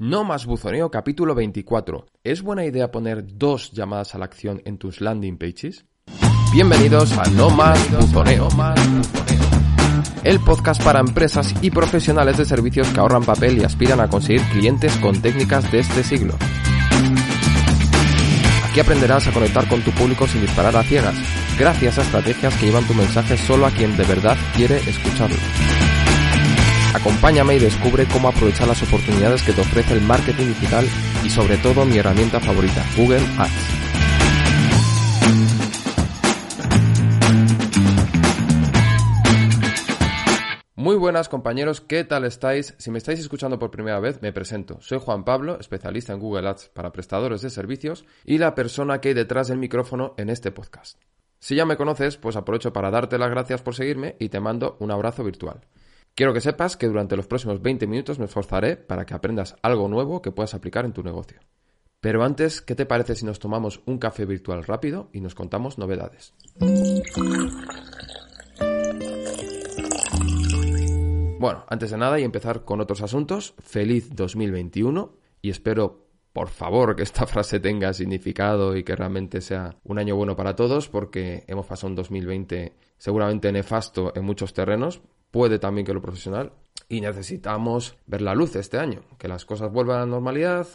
No más buzoneo capítulo 24. ¿Es buena idea poner dos llamadas a la acción en tus landing pages? Bienvenidos a No más buzoneo. El podcast para empresas y profesionales de servicios que ahorran papel y aspiran a conseguir clientes con técnicas de este siglo. Aquí aprenderás a conectar con tu público sin disparar a ciegas, gracias a estrategias que llevan tu mensaje solo a quien de verdad quiere escucharlo. Acompáñame y descubre cómo aprovechar las oportunidades que te ofrece el marketing digital y sobre todo mi herramienta favorita, Google Ads. Muy buenas compañeros, ¿qué tal estáis? Si me estáis escuchando por primera vez, me presento. Soy Juan Pablo, especialista en Google Ads para prestadores de servicios y la persona que hay detrás del micrófono en este podcast. Si ya me conoces, pues aprovecho para darte las gracias por seguirme y te mando un abrazo virtual. Quiero que sepas que durante los próximos 20 minutos me esforzaré para que aprendas algo nuevo que puedas aplicar en tu negocio. Pero antes, ¿qué te parece si nos tomamos un café virtual rápido y nos contamos novedades? Bueno, antes de nada y empezar con otros asuntos, feliz 2021 y espero por favor que esta frase tenga significado y que realmente sea un año bueno para todos porque hemos pasado un 2020 seguramente nefasto en muchos terrenos, puede también que lo profesional, y necesitamos ver la luz este año, que las cosas vuelvan a la normalidad,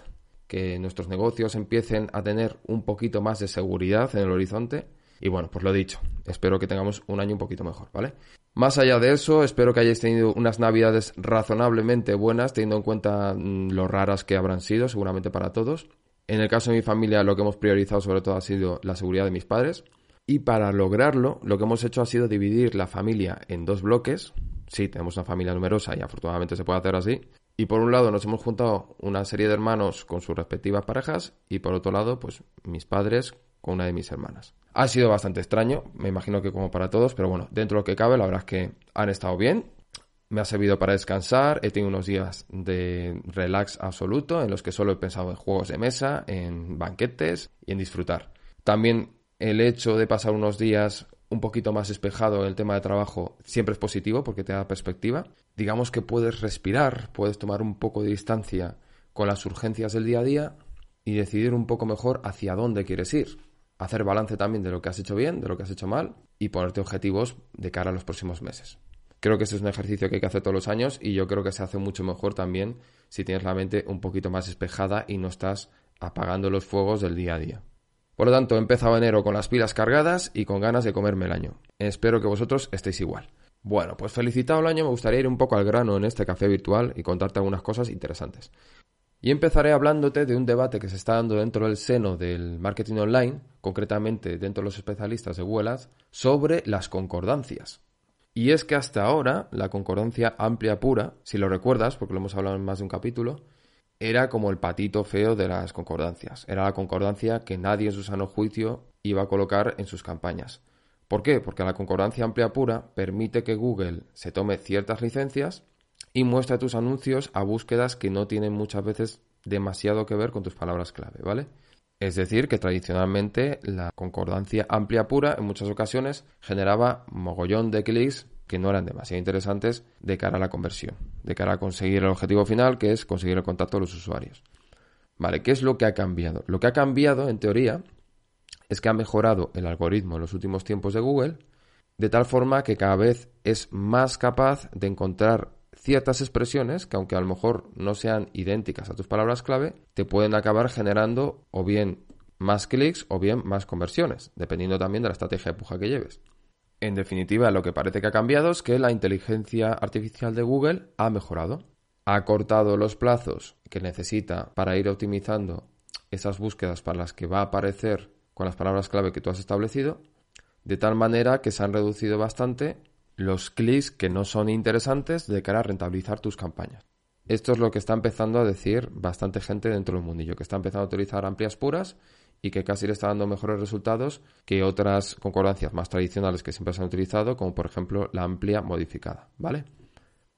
que nuestros negocios empiecen a tener un poquito más de seguridad en el horizonte. Y bueno, pues lo dicho, espero que tengamos un año un poquito mejor, ¿vale? Más allá de eso, espero que hayáis tenido unas navidades razonablemente buenas, teniendo en cuenta mm, lo raras que habrán sido, seguramente para todos. En el caso de mi familia, lo que hemos priorizado sobre todo ha sido la seguridad de mis padres. Y para lograrlo, lo que hemos hecho ha sido dividir la familia en dos bloques. Sí, tenemos una familia numerosa y afortunadamente se puede hacer así. Y por un lado nos hemos juntado una serie de hermanos con sus respectivas parejas y por otro lado, pues mis padres con una de mis hermanas. Ha sido bastante extraño, me imagino que como para todos, pero bueno, dentro de lo que cabe, la verdad es que han estado bien. Me ha servido para descansar, he tenido unos días de relax absoluto en los que solo he pensado en juegos de mesa, en banquetes y en disfrutar. También el hecho de pasar unos días un poquito más despejado en el tema de trabajo siempre es positivo porque te da perspectiva. Digamos que puedes respirar, puedes tomar un poco de distancia con las urgencias del día a día y decidir un poco mejor hacia dónde quieres ir. Hacer balance también de lo que has hecho bien, de lo que has hecho mal y ponerte objetivos de cara a los próximos meses. Creo que ese es un ejercicio que hay que hacer todos los años y yo creo que se hace mucho mejor también si tienes la mente un poquito más despejada y no estás apagando los fuegos del día a día. Por lo tanto, he empezado enero con las pilas cargadas y con ganas de comerme el año. Espero que vosotros estéis igual. Bueno, pues felicitado el año, me gustaría ir un poco al grano en este café virtual y contarte algunas cosas interesantes. Y empezaré hablándote de un debate que se está dando dentro del seno del marketing online, concretamente dentro de los especialistas de Google sobre las concordancias. Y es que hasta ahora la concordancia amplia pura, si lo recuerdas, porque lo hemos hablado en más de un capítulo, era como el patito feo de las concordancias. Era la concordancia que nadie en su sano juicio iba a colocar en sus campañas. ¿Por qué? Porque la concordancia amplia pura permite que Google se tome ciertas licencias y muestre tus anuncios a búsquedas que no tienen muchas veces demasiado que ver con tus palabras clave, ¿vale? Es decir, que tradicionalmente la concordancia amplia pura en muchas ocasiones generaba mogollón de clics que no eran demasiado interesantes de cara a la conversión, de cara a conseguir el objetivo final, que es conseguir el contacto de los usuarios. Vale, ¿qué es lo que ha cambiado? Lo que ha cambiado, en teoría, es que ha mejorado el algoritmo en los últimos tiempos de Google, de tal forma que cada vez es más capaz de encontrar ciertas expresiones que aunque a lo mejor no sean idénticas a tus palabras clave, te pueden acabar generando o bien más clics o bien más conversiones, dependiendo también de la estrategia de puja que lleves. En definitiva, lo que parece que ha cambiado es que la inteligencia artificial de Google ha mejorado. Ha cortado los plazos que necesita para ir optimizando esas búsquedas para las que va a aparecer con las palabras clave que tú has establecido, de tal manera que se han reducido bastante los clics que no son interesantes de cara a rentabilizar tus campañas. Esto es lo que está empezando a decir bastante gente dentro del mundillo, que está empezando a utilizar amplias puras y que casi le está dando mejores resultados que otras concordancias más tradicionales que siempre se han utilizado, como por ejemplo la amplia modificada, ¿vale?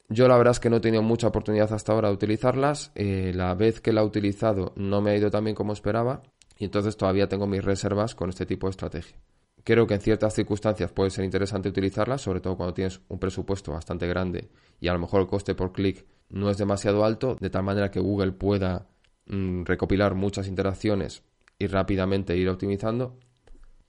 Yo la verdad es que no he tenido mucha oportunidad hasta ahora de utilizarlas. Eh, la vez que la he utilizado no me ha ido tan bien como esperaba y entonces todavía tengo mis reservas con este tipo de estrategia. Creo que en ciertas circunstancias puede ser interesante utilizarlas, sobre todo cuando tienes un presupuesto bastante grande y a lo mejor el coste por clic no es demasiado alto, de tal manera que Google pueda mm, recopilar muchas interacciones y rápidamente ir optimizando,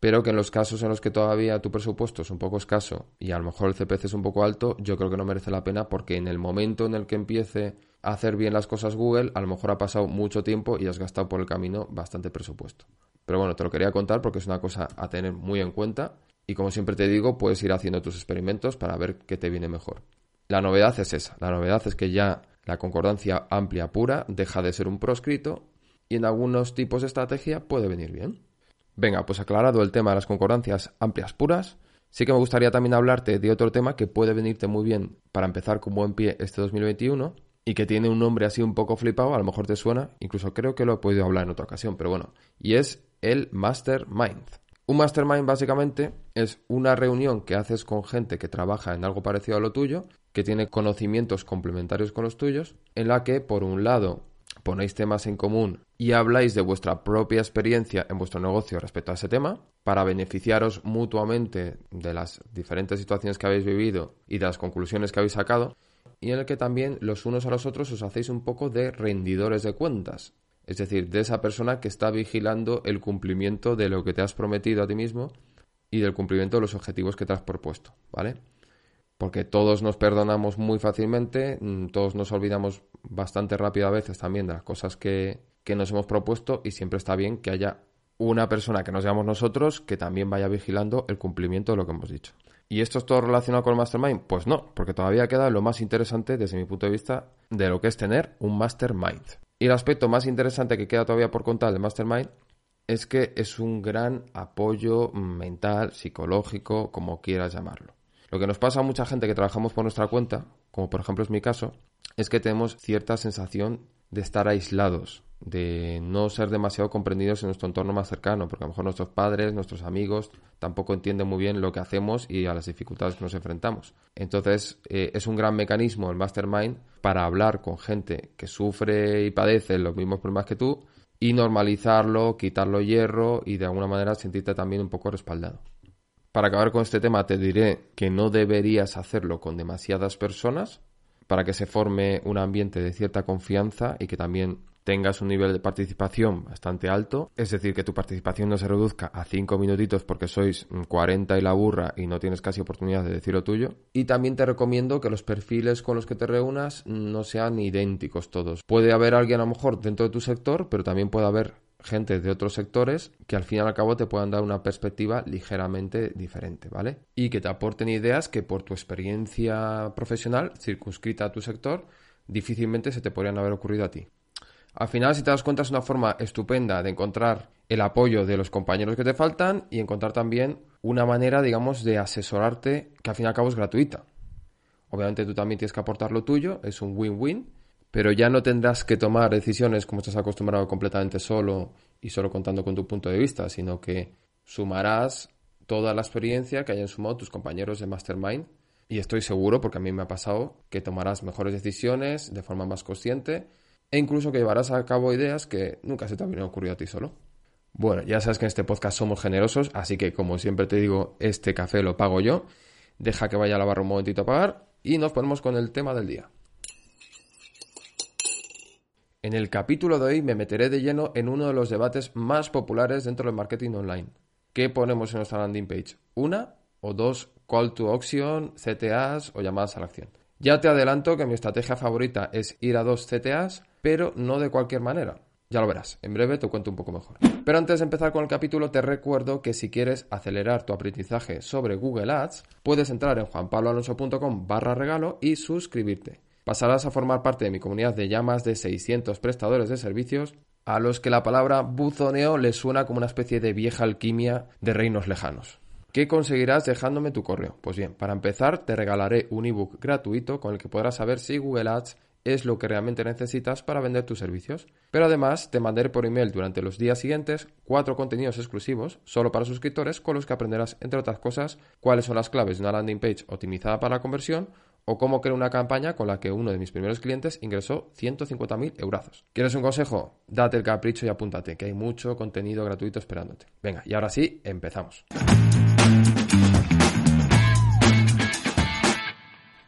pero que en los casos en los que todavía tu presupuesto es un poco escaso y a lo mejor el CPC es un poco alto, yo creo que no merece la pena porque en el momento en el que empiece a hacer bien las cosas Google, a lo mejor ha pasado mucho tiempo y has gastado por el camino bastante presupuesto. Pero bueno, te lo quería contar porque es una cosa a tener muy en cuenta y como siempre te digo, puedes ir haciendo tus experimentos para ver qué te viene mejor. La novedad es esa, la novedad es que ya la concordancia amplia pura deja de ser un proscrito y en algunos tipos de estrategia puede venir bien. Venga, pues aclarado el tema de las concordancias amplias puras, sí que me gustaría también hablarte de otro tema que puede venirte muy bien para empezar con buen pie este 2021 y que tiene un nombre así un poco flipado, a lo mejor te suena, incluso creo que lo he podido hablar en otra ocasión, pero bueno, y es el Mastermind. Un mastermind básicamente es una reunión que haces con gente que trabaja en algo parecido a lo tuyo, que tiene conocimientos complementarios con los tuyos, en la que por un lado ponéis temas en común y habláis de vuestra propia experiencia en vuestro negocio respecto a ese tema, para beneficiaros mutuamente de las diferentes situaciones que habéis vivido y de las conclusiones que habéis sacado, y en el que también los unos a los otros os hacéis un poco de rendidores de cuentas, es decir, de esa persona que está vigilando el cumplimiento de lo que te has prometido a ti mismo y del cumplimiento de los objetivos que te has propuesto, ¿vale? Porque todos nos perdonamos muy fácilmente, mm, todos nos olvidamos bastante rápido a veces también de las cosas que, que nos hemos propuesto y siempre está bien que haya una persona que nos llamamos nosotros que también vaya vigilando el cumplimiento de lo que hemos dicho. ¿Y esto es todo relacionado con el mastermind? Pues no, porque todavía queda lo más interesante desde mi punto de vista de lo que es tener un mastermind. Y el aspecto más interesante que queda todavía por contar del Mastermind es que es un gran apoyo mental, psicológico, como quieras llamarlo. Lo que nos pasa a mucha gente que trabajamos por nuestra cuenta, como por ejemplo es mi caso, es que tenemos cierta sensación de estar aislados, de no ser demasiado comprendidos en nuestro entorno más cercano, porque a lo mejor nuestros padres, nuestros amigos tampoco entienden muy bien lo que hacemos y a las dificultades que nos enfrentamos. Entonces, eh, es un gran mecanismo el mastermind para hablar con gente que sufre y padece los mismos problemas que tú y normalizarlo, quitarlo hierro y de alguna manera sentirte también un poco respaldado. Para acabar con este tema te diré que no deberías hacerlo con demasiadas personas para que se forme un ambiente de cierta confianza y que también tengas un nivel de participación bastante alto, es decir, que tu participación no se reduzca a 5 minutitos porque sois 40 y la burra y no tienes casi oportunidad de decir lo tuyo. Y también te recomiendo que los perfiles con los que te reúnas no sean idénticos todos. Puede haber alguien a lo mejor dentro de tu sector, pero también puede haber gente de otros sectores que al fin y al cabo te puedan dar una perspectiva ligeramente diferente, ¿vale? Y que te aporten ideas que por tu experiencia profesional circunscrita a tu sector difícilmente se te podrían haber ocurrido a ti. Al final, si te das cuenta, es una forma estupenda de encontrar el apoyo de los compañeros que te faltan y encontrar también una manera, digamos, de asesorarte que al fin y al cabo es gratuita. Obviamente tú también tienes que aportar lo tuyo, es un win-win, pero ya no tendrás que tomar decisiones como estás acostumbrado completamente solo y solo contando con tu punto de vista, sino que sumarás toda la experiencia que hayan sumado tus compañeros de Mastermind y estoy seguro, porque a mí me ha pasado, que tomarás mejores decisiones de forma más consciente e incluso que llevarás a cabo ideas que nunca se te habrían ocurrido a ti solo. Bueno, ya sabes que en este podcast somos generosos, así que como siempre te digo, este café lo pago yo. Deja que vaya a la barra un momentito a pagar y nos ponemos con el tema del día. En el capítulo de hoy me meteré de lleno en uno de los debates más populares dentro del marketing online. ¿Qué ponemos en nuestra landing page? ¿Una o dos call to auction, CTAs o llamadas a la acción? Ya te adelanto que mi estrategia favorita es ir a dos CTAs pero no de cualquier manera. Ya lo verás, en breve te cuento un poco mejor. Pero antes de empezar con el capítulo, te recuerdo que si quieres acelerar tu aprendizaje sobre Google Ads, puedes entrar en juanpabloalonso.com barra regalo y suscribirte. Pasarás a formar parte de mi comunidad de ya más de 600 prestadores de servicios a los que la palabra buzoneo les suena como una especie de vieja alquimia de reinos lejanos. ¿Qué conseguirás dejándome tu correo? Pues bien, para empezar te regalaré un ebook gratuito con el que podrás saber si Google Ads es lo que realmente necesitas para vender tus servicios. Pero además te mandaré por email durante los días siguientes cuatro contenidos exclusivos solo para suscriptores con los que aprenderás, entre otras cosas, cuáles son las claves de una landing page optimizada para la conversión o cómo crear una campaña con la que uno de mis primeros clientes ingresó 150.000 euros. ¿Quieres un consejo? Date el capricho y apúntate, que hay mucho contenido gratuito esperándote. Venga, y ahora sí, empezamos.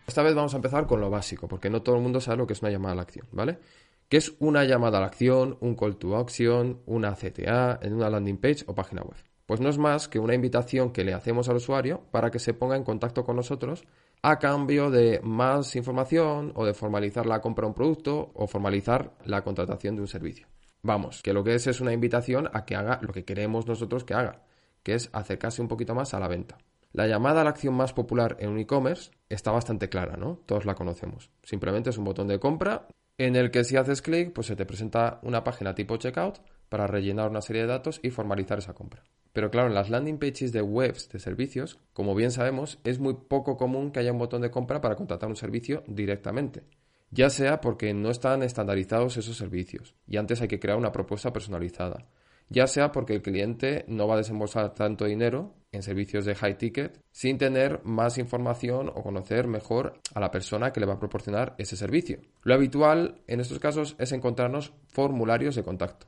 Esta vez vamos a empezar con lo básico, porque no todo el mundo sabe lo que es una llamada a la acción, ¿vale? ¿Qué es una llamada a la acción, un call to action, una CTA en una landing page o página web? Pues no es más que una invitación que le hacemos al usuario para que se ponga en contacto con nosotros a cambio de más información o de formalizar la compra de un producto o formalizar la contratación de un servicio. Vamos, que lo que es es una invitación a que haga lo que queremos nosotros que haga, que es acercarse un poquito más a la venta. La llamada a la acción más popular en un e-commerce está bastante clara, ¿no? Todos la conocemos. Simplemente es un botón de compra en el que si haces clic, pues se te presenta una página tipo checkout para rellenar una serie de datos y formalizar esa compra. Pero claro, en las landing pages de webs de servicios, como bien sabemos, es muy poco común que haya un botón de compra para contratar un servicio directamente. Ya sea porque no están estandarizados esos servicios y antes hay que crear una propuesta personalizada, ya sea porque el cliente no va a desembolsar tanto dinero en servicios de high ticket sin tener más información o conocer mejor a la persona que le va a proporcionar ese servicio. Lo habitual en estos casos es encontrarnos formularios de contacto.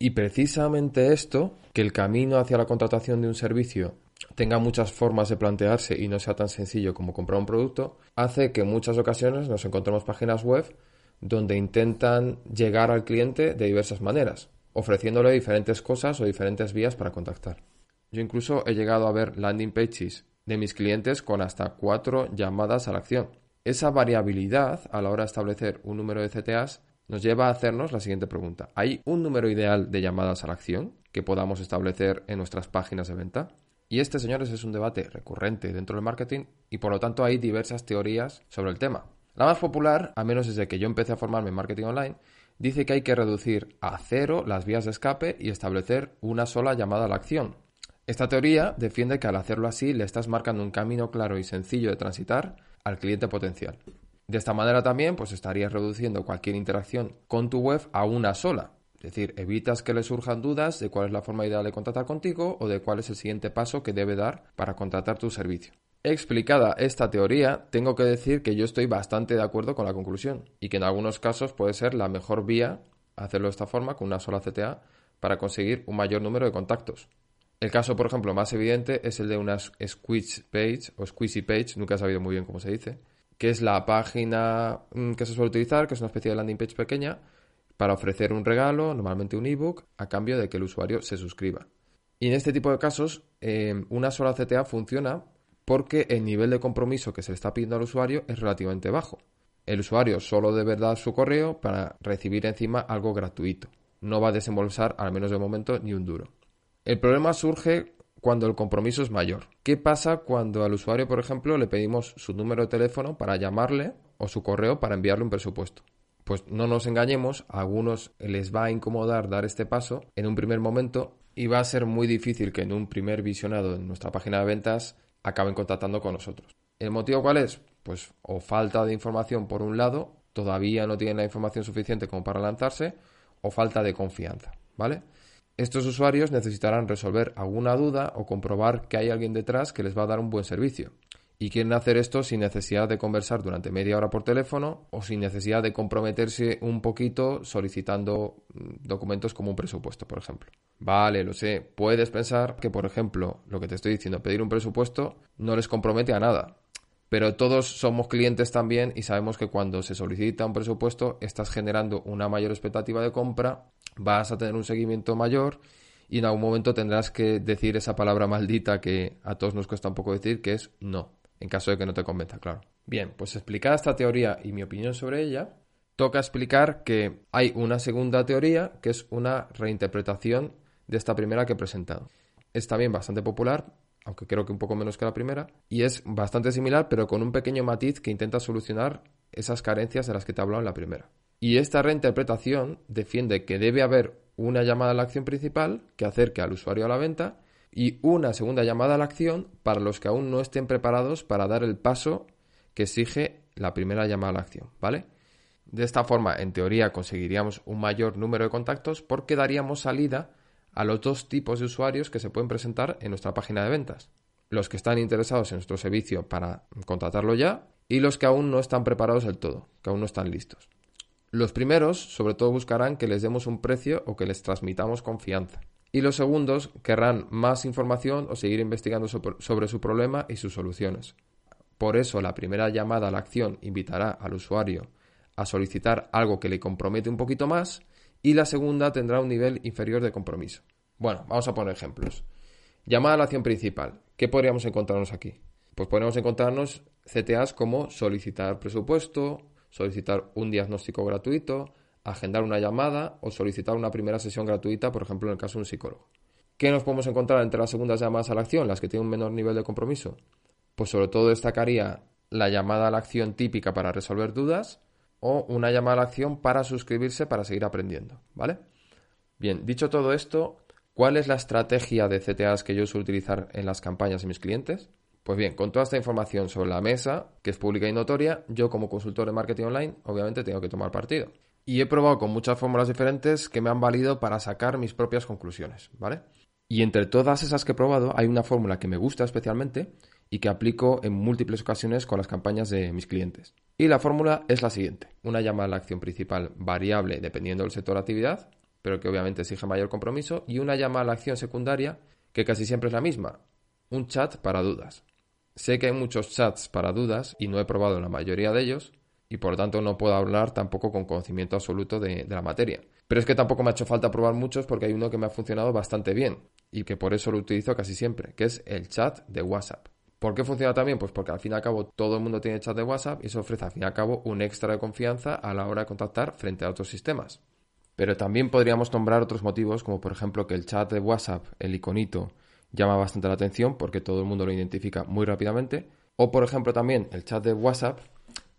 Y precisamente esto, que el camino hacia la contratación de un servicio tenga muchas formas de plantearse y no sea tan sencillo como comprar un producto, hace que en muchas ocasiones nos encontremos páginas web donde intentan llegar al cliente de diversas maneras ofreciéndole diferentes cosas o diferentes vías para contactar. Yo incluso he llegado a ver landing pages de mis clientes con hasta cuatro llamadas a la acción. Esa variabilidad a la hora de establecer un número de CTAs nos lleva a hacernos la siguiente pregunta. ¿Hay un número ideal de llamadas a la acción que podamos establecer en nuestras páginas de venta? Y este, señores, es un debate recurrente dentro del marketing y por lo tanto hay diversas teorías sobre el tema. La más popular, al menos desde que yo empecé a formarme en marketing online, dice que hay que reducir a cero las vías de escape y establecer una sola llamada a la acción. Esta teoría defiende que al hacerlo así le estás marcando un camino claro y sencillo de transitar al cliente potencial. De esta manera también pues estarías reduciendo cualquier interacción con tu web a una sola. Es decir, evitas que le surjan dudas de cuál es la forma ideal de contratar contigo o de cuál es el siguiente paso que debe dar para contratar tu servicio. Explicada esta teoría, tengo que decir que yo estoy bastante de acuerdo con la conclusión y que en algunos casos puede ser la mejor vía hacerlo de esta forma con una sola CTA para conseguir un mayor número de contactos. El caso, por ejemplo, más evidente es el de una squeeze page o squeezy page, nunca he sabido muy bien cómo se dice, que es la página mm, que se suele utilizar, que es una especie de landing page pequeña, para ofrecer un regalo, normalmente un ebook, a cambio de que el usuario se suscriba. Y en este tipo de casos, eh, una sola CTA funciona porque el nivel de compromiso que se le está pidiendo al usuario es relativamente bajo. El usuario solo debe dar su correo para recibir encima algo gratuito. No va a desembolsar, al menos de momento, ni un duro. El problema surge cuando el compromiso es mayor. ¿Qué pasa cuando al usuario, por ejemplo, le pedimos su número de teléfono para llamarle o su correo para enviarle un presupuesto? Pues no nos engañemos, a algunos les va a incomodar dar este paso en un primer momento y va a ser muy difícil que en un primer visionado en nuestra página de ventas acaben contactando con nosotros. ¿El motivo cuál es? Pues o falta de información por un lado, todavía no tienen la información suficiente como para lanzarse, o falta de confianza, ¿vale? Estos usuarios necesitarán resolver alguna duda o comprobar que hay alguien detrás que les va a dar un buen servicio. Y quieren hacer esto sin necesidad de conversar durante media hora por teléfono o sin necesidad de comprometerse un poquito solicitando mm, documentos como un presupuesto, por ejemplo. Vale, lo sé. Puedes pensar que, por ejemplo, lo que te estoy diciendo, pedir un presupuesto no les compromete a nada. Pero todos somos clientes también y sabemos que cuando se solicita un presupuesto estás generando una mayor expectativa de compra, vas a tener un seguimiento mayor y en algún momento tendrás que decir esa palabra maldita que a todos nos cuesta un poco decir, que es no en caso de que no te convenza, claro. Bien, pues explicada esta teoría y mi opinión sobre ella, toca explicar que hay una segunda teoría que es una reinterpretación de esta primera que he presentado. Es también bastante popular, aunque creo que un poco menos que la primera, y es bastante similar, pero con un pequeño matiz que intenta solucionar esas carencias de las que te he hablado en la primera. Y esta reinterpretación defiende que debe haber una llamada a la acción principal que acerque al usuario a la venta y una segunda llamada a la acción para los que aún no estén preparados para dar el paso que exige la primera llamada a la acción, ¿vale? De esta forma, en teoría, conseguiríamos un mayor número de contactos porque daríamos salida a los dos tipos de usuarios que se pueden presentar en nuestra página de ventas. Los que están interesados en nuestro servicio para contratarlo ya y los que aún no están preparados del todo, que aún no están listos. Los primeros, sobre todo, buscarán que les demos un precio o que les transmitamos confianza y los segundos querrán más información o seguir investigando sobre su problema y sus soluciones. Por eso la primera llamada a la acción invitará al usuario a solicitar algo que le compromete un poquito más y la segunda tendrá un nivel inferior de compromiso. Bueno, vamos a poner ejemplos. Llamada a la acción principal. ¿Qué podríamos encontrarnos aquí? Pues podríamos encontrarnos CTAs como solicitar presupuesto, solicitar un diagnóstico gratuito, agendar una llamada o solicitar una primera sesión gratuita, por ejemplo, en el caso de un psicólogo. ¿Qué nos podemos encontrar entre las segundas llamadas a la acción, las que tienen un menor nivel de compromiso? Pues sobre todo destacaría la llamada a la acción típica para resolver dudas o una llamada a la acción para suscribirse para seguir aprendiendo, ¿vale? Bien, dicho todo esto, ¿cuál es la estrategia de CTAs que yo suelo utilizar en las campañas de mis clientes? Pues bien, con toda esta información sobre la mesa, que es pública y notoria, yo como consultor de marketing online, obviamente tengo que tomar partido. Y he probado con muchas fórmulas diferentes que me han valido para sacar mis propias conclusiones, ¿vale? Y entre todas esas que he probado, hay una fórmula que me gusta especialmente y que aplico en múltiples ocasiones con las campañas de mis clientes. Y la fórmula es la siguiente. Una llamada a la acción principal variable dependiendo del sector de actividad, pero que obviamente exige mayor compromiso, y una llamada a la acción secundaria que casi siempre es la misma, un chat para dudas. Sé que hay muchos chats para dudas y no he probado la mayoría de ellos y por lo tanto no puedo hablar tampoco con conocimiento absoluto de, la materia. Pero es que tampoco me ha hecho falta probar muchos porque hay uno que me ha funcionado bastante bien y que por eso lo utilizo casi siempre, que es el chat de WhatsApp. ¿Por qué funciona también? Pues porque al fin y al cabo todo el mundo tiene chat de WhatsApp y eso ofrece al fin y al cabo un extra de confianza a la hora de contactar frente a otros sistemas. Pero también podríamos nombrar otros motivos como por ejemplo que el chat de WhatsApp, el iconito, llama bastante la atención porque todo el mundo lo identifica muy rápidamente. O, por ejemplo, también el chat de WhatsApp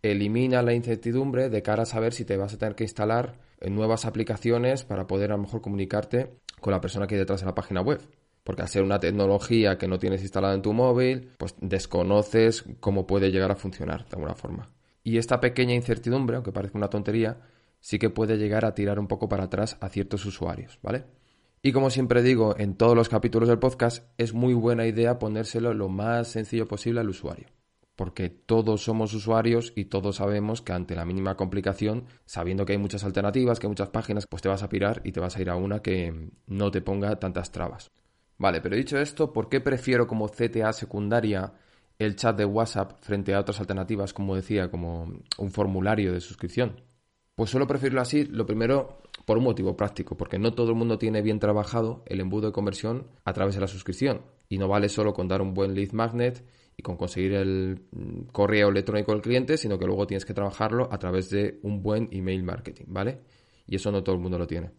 elimina la incertidumbre de cara a saber si te vas a tener que instalar nuevas aplicaciones para poder a lo mejor comunicarte con la persona que hay detrás de la página web. Porque al ser una tecnología que no tienes instalada en tu móvil, pues desconoces cómo puede llegar a funcionar de alguna forma. Y esta pequeña incertidumbre, aunque parezca una tontería, sí que puede llegar a tirar un poco para atrás a ciertos usuarios, ¿vale? Y como siempre digo en todos los capítulos del podcast, es muy buena idea ponérselo lo más sencillo posible al usuario. Porque todos somos usuarios y todos sabemos que ante la mínima complicación, sabiendo que hay muchas alternativas, que hay muchas páginas, pues te vas a pirar y te vas a ir a una que no te ponga tantas trabas. Vale, pero dicho esto, ¿por qué prefiero como CTA secundaria el chat de WhatsApp frente a otras alternativas, como decía, como un formulario de suscripción? Pues suelo preferirlo así, lo primero por un motivo práctico, porque no todo el mundo tiene bien trabajado el embudo de conversión a través de la suscripción. Y no vale solo con dar un buen lead magnet y con conseguir el mm, correo electrónico del cliente, sino que luego tienes que trabajarlo a través de un buen email marketing, ¿vale? Y eso no todo el mundo lo tiene.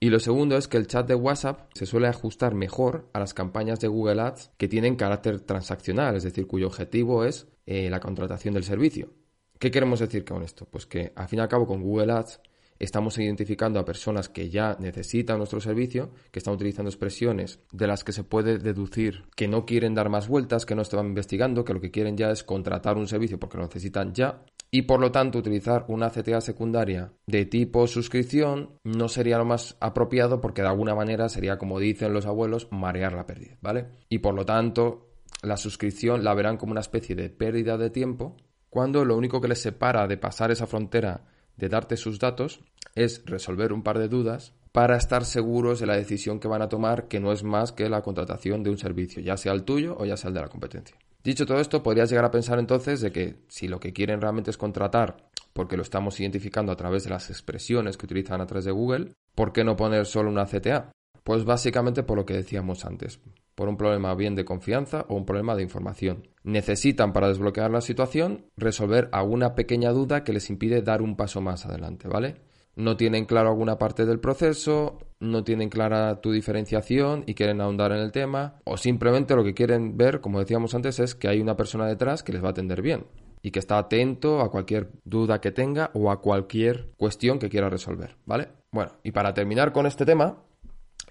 Y lo segundo es que el chat de WhatsApp se suele ajustar mejor a las campañas de Google Ads que tienen carácter transaccional, es decir, cuyo objetivo es eh, la contratación del servicio. ¿Qué queremos decir con esto? Pues que al fin y al cabo con Google Ads estamos identificando a personas que ya necesitan nuestro servicio, que están utilizando expresiones de las que se puede deducir que no quieren dar más vueltas, que no estaban investigando, que lo que quieren ya es contratar un servicio porque lo necesitan ya. Y por lo tanto, utilizar una CTA secundaria de tipo suscripción no sería lo más apropiado porque de alguna manera sería, como dicen los abuelos, marear la pérdida, ¿vale? Y por lo tanto, la suscripción la verán como una especie de pérdida de tiempo cuando lo único que les separa de pasar esa frontera de darte sus datos es resolver un par de dudas para estar seguros de la decisión que van a tomar, que no es más que la contratación de un servicio, ya sea el tuyo o ya sea el de la competencia. Dicho todo esto, podrías llegar a pensar entonces de que si lo que quieren realmente es contratar, porque lo estamos identificando a través de las expresiones que utilizan a través de Google, ¿por qué no poner solo una CTA? Pues básicamente por lo que decíamos antes, por un problema bien de confianza o un problema de información. Necesitan para desbloquear la situación resolver alguna pequeña duda que les impide dar un paso más adelante, ¿vale? No tienen claro alguna parte del proceso, no tienen clara tu diferenciación y quieren ahondar en el tema, o simplemente lo que quieren ver, como decíamos antes, es que hay una persona detrás que les va a atender bien y que está atento a cualquier duda que tenga o a cualquier cuestión que quiera resolver, ¿vale? Bueno, y para terminar con este tema,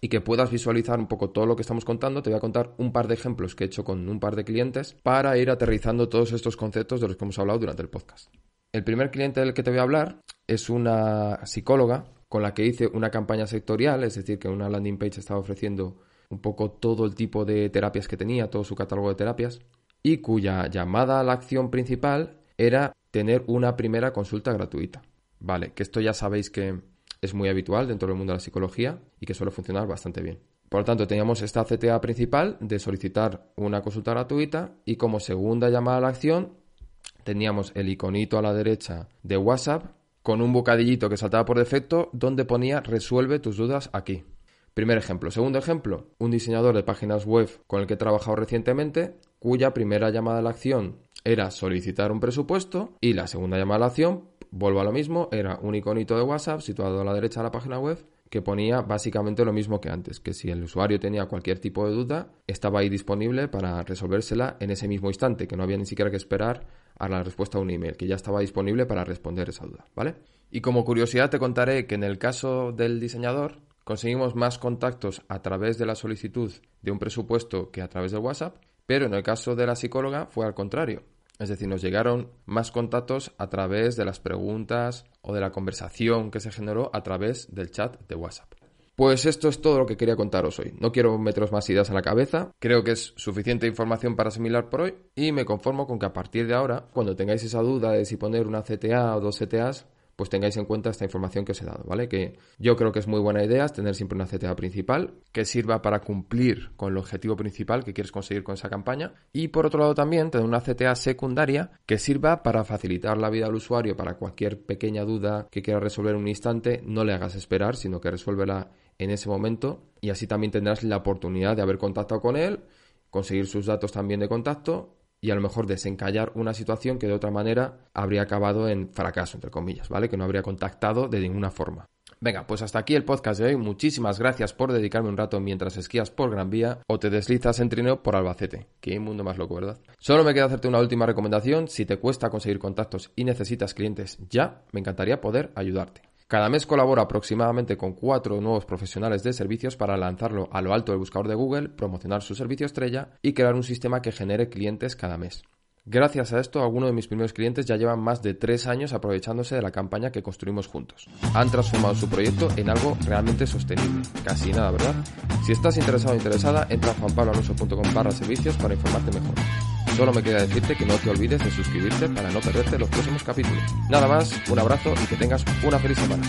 y que puedas visualizar un poco todo lo que estamos contando, te voy a contar un par de ejemplos que he hecho con un par de clientes para ir aterrizando todos estos conceptos de los que hemos hablado durante el podcast. El primer cliente del que te voy a hablar es una psicóloga con la que hice una campaña sectorial, es decir, que una landing page estaba ofreciendo un poco todo el tipo de terapias que tenía, todo su catálogo de terapias, y cuya llamada a la acción principal era tener una primera consulta gratuita. Vale, que esto ya sabéis que es muy habitual dentro del mundo de la psicología y que suele funcionar bastante bien. Por lo tanto, teníamos esta CTA principal de solicitar una consulta gratuita y como segunda llamada a la acción teníamos el iconito a la derecha de WhatsApp con un bocadillito que saltaba por defecto donde ponía resuelve tus dudas aquí. Primer ejemplo. Segundo ejemplo, un diseñador de páginas web con el que he trabajado recientemente, cuya primera llamada a la acción era solicitar un presupuesto y la segunda llamada a la acción, vuelvo a lo mismo, era un iconito de WhatsApp situado a la derecha de la página web que ponía básicamente lo mismo que antes, que si el usuario tenía cualquier tipo de duda, estaba ahí disponible para resolvérsela en ese mismo instante, que no había ni siquiera que esperar a la respuesta a un email, que ya estaba disponible para responder esa duda, ¿vale? Y como curiosidad te contaré que en el caso del diseñador conseguimos más contactos a través de la solicitud de un presupuesto que a través de WhatsApp, pero en el caso de la psicóloga fue al contrario. Es decir, nos llegaron más contactos a través de las preguntas o de la conversación que se generó a través del chat de WhatsApp. Pues esto es todo lo que quería contaros hoy. No quiero meteros más ideas en la cabeza, creo que es suficiente información para asimilar por hoy y me conformo con que a partir de ahora, cuando tengáis esa duda de si poner una CTA o dos CTAs, pues tengáis en cuenta esta información que os he dado, ¿vale? Que yo creo que es muy buena idea tener siempre una CTA principal que sirva para cumplir con el objetivo principal que quieres conseguir con esa campaña y por otro lado también tener una CTA secundaria que sirva para facilitar la vida al usuario para cualquier pequeña duda que quiera resolver en un instante, no le hagas esperar, sino que resuélvela en ese momento y así también tendrás la oportunidad de haber contactado con él, conseguir sus datos también de contacto y a lo mejor desencallar una situación que de otra manera habría acabado en fracaso, entre comillas, ¿vale? Que no habría contactado de ninguna forma. Venga, pues hasta aquí el podcast de hoy. Muchísimas gracias por dedicarme un rato mientras esquías por Gran Vía o te deslizas en trineo por Albacete. Qué mundo más loco, ¿verdad? Solo me queda hacerte una última recomendación. Si te cuesta conseguir contactos y necesitas clientes ya, me encantaría poder ayudarte. Cada mes colabora aproximadamente con cuatro nuevos profesionales de servicios para lanzarlo a lo alto del buscador de Google, promocionar su servicio estrella y crear un sistema que genere clientes cada mes. Gracias a esto, algunos de mis primeros clientes ya llevan más de tres años aprovechándose de la campaña que construimos juntos. Han transformado su proyecto en algo realmente sostenible. Casi nada, ¿verdad? Si estás interesado o interesada, entra a juanpabloalonso.com barra servicios para informarte mejor. Solo me queda decirte que no te olvides de suscribirte para no perderte los próximos capítulos. Nada más, un abrazo y que tengas una feliz semana.